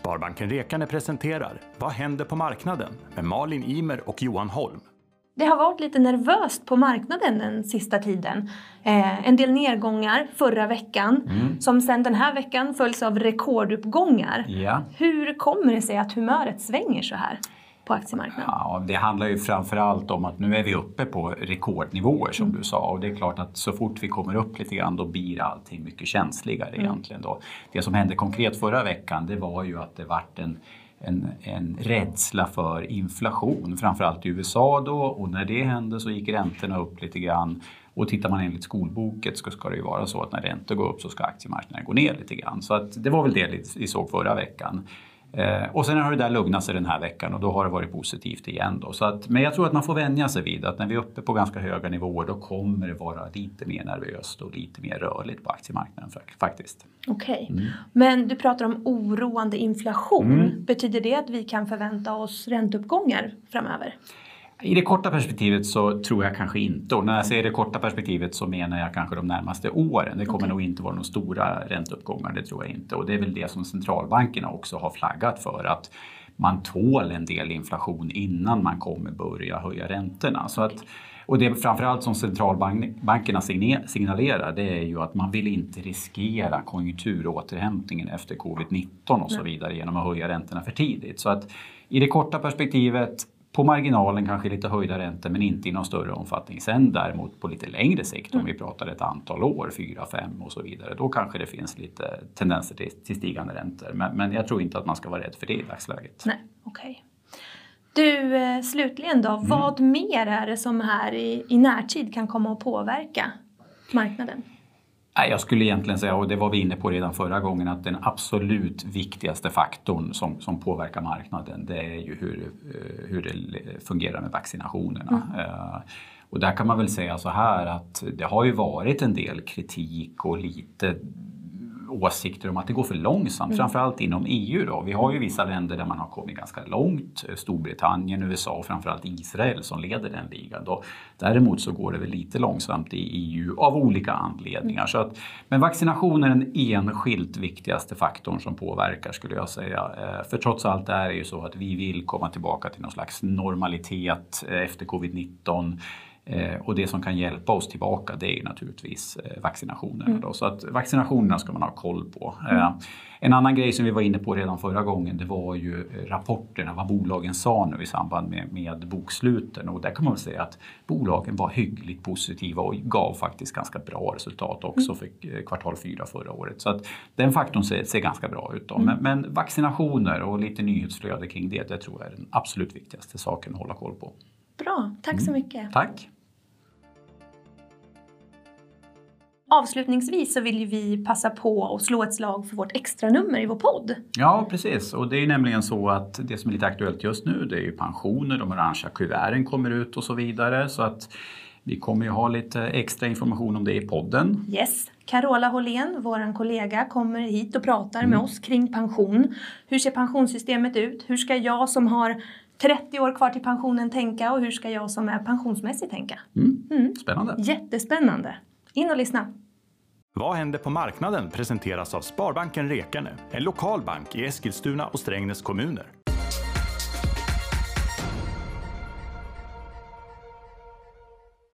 Sparbanken Rekane presenterar Vad händer på marknaden? med Malin Imer och Johan Holm. Det har varit lite nervöst på marknaden den sista tiden. Eh, en del nedgångar förra veckan Mm. som sen den här veckan följs av rekorduppgångar. Ja. Hur kommer det sig att humöret svänger så här på aktiemarknaden? Ja, det handlar ju framförallt om att nu är vi uppe på rekordnivåer som du sa och det är klart att så fort vi kommer upp lite grann då blir allting mycket känsligare egentligen. Då. Det som hände konkret förra veckan det var ju att det vart en en, en rädsla för inflation, framförallt i USA då och när det hände så gick räntorna upp lite grann. Och tittar man enligt skolboket så ska det ju vara så att när räntor går upp så ska aktiemarknaden gå ner lite grann. Så att det var väl det vi såg förra veckan. Eh, och sen har det där lugnat sig den här veckan och då har det varit positivt igen. Då. Så att, men jag tror att man får vänja sig vid att när vi är uppe på ganska höga nivåer då kommer det vara lite mer nervöst och lite mer rörligt på aktiemarknaden faktiskt. Okej. Mm. Men du pratar om oroande inflation. Betyder det att vi kan förvänta oss ränteuppgångar framöver? I det korta perspektivet så tror jag kanske inte. Och när jag säger det korta perspektivet så menar jag kanske de närmaste åren. Det kommer Okej. nog inte vara några stora ränteuppgångar, det tror jag inte. Och det är väl det som centralbankerna också har flaggat för. Att man tål en del inflation innan man kommer börja höja räntorna. Så att, och det framförallt som centralbankerna signalerar det är ju att man vill inte riskera konjunkturåterhämtningen efter covid-19 och så vidare genom att höja räntorna för tidigt. Så att i det korta perspektivet på marginalen kanske lite höjda räntor men inte i någon större omfattning. Sen däremot på lite längre sikt om vi pratar ett antal år, fyra, fem och så vidare, då kanske det finns lite tendenser till, till stigande räntor. Men, men jag tror inte att man ska vara rädd för det i dagsläget. Nej, okej. Du, eh, slutligen då. Mm. Vad mer är det som här i, i närtid kan komma att påverka marknaden? Jag skulle egentligen säga, och det var vi inne på redan förra gången, att den absolut viktigaste faktorn som, som påverkar marknaden det är ju hur, eh, hur det fungerar med vaccinationerna. Eh, Och där kan man väl säga så här att det har ju varit en del kritik och lite åsikter om att det går för långsamt, framförallt inom EU. Då. Vi har ju vissa länder där man har kommit ganska långt, Storbritannien, USA och framförallt Israel som leder den ligan. Då. Däremot så går det väl lite långsamt i EU av olika anledningar. Så att, men vaccination är den enskilt viktigaste faktorn som påverkar skulle jag säga. Eh, För trots allt är det ju så att vi vill komma tillbaka till någon slags normalitet eh, efter covid-19. Eh, och det som kan hjälpa oss tillbaka det är naturligtvis eh, vaccinationerna. Då. Så att vaccinationerna ska man ha koll på. Eh, en annan grej som vi var inne på redan förra gången det var ju rapporterna, vad bolagen sa nu i samband med, med boksluten. Och där kan man säga att bolagen var hyggligt positiva och gav faktiskt ganska bra resultat också för eh, kvartal fyra förra året. Så att den faktorn ser, ser ganska bra ut. Då. Men, men vaccinationer och lite nyhetsflöde kring det, det tror jag är den absolut viktigaste saken att hålla koll på. Bra, tack så mycket. Tack! Avslutningsvis så vill ju vi passa på att slå ett slag för vårt extranummer i vår podd. Ja, precis. Och det är nämligen så att det som är lite aktuellt just nu det är ju pensioner, de orangea kuverten kommer ut och så vidare. Så att vi kommer ju ha lite extra information om det i podden. Yes. Carola Hållén, vår kollega, kommer hit och pratar Mm. med oss kring pension. Hur ser pensionssystemet ut? Hur ska jag som har 30 år kvar till pensionen tänka och hur ska jag som är pensionsmässig tänka? Mm. Spännande! Jättespännande. In och lyssna. Vad händer på marknaden presenteras av Sparbanken Rekarne, en lokal bank i Eskilstuna och Strängnäs kommuner.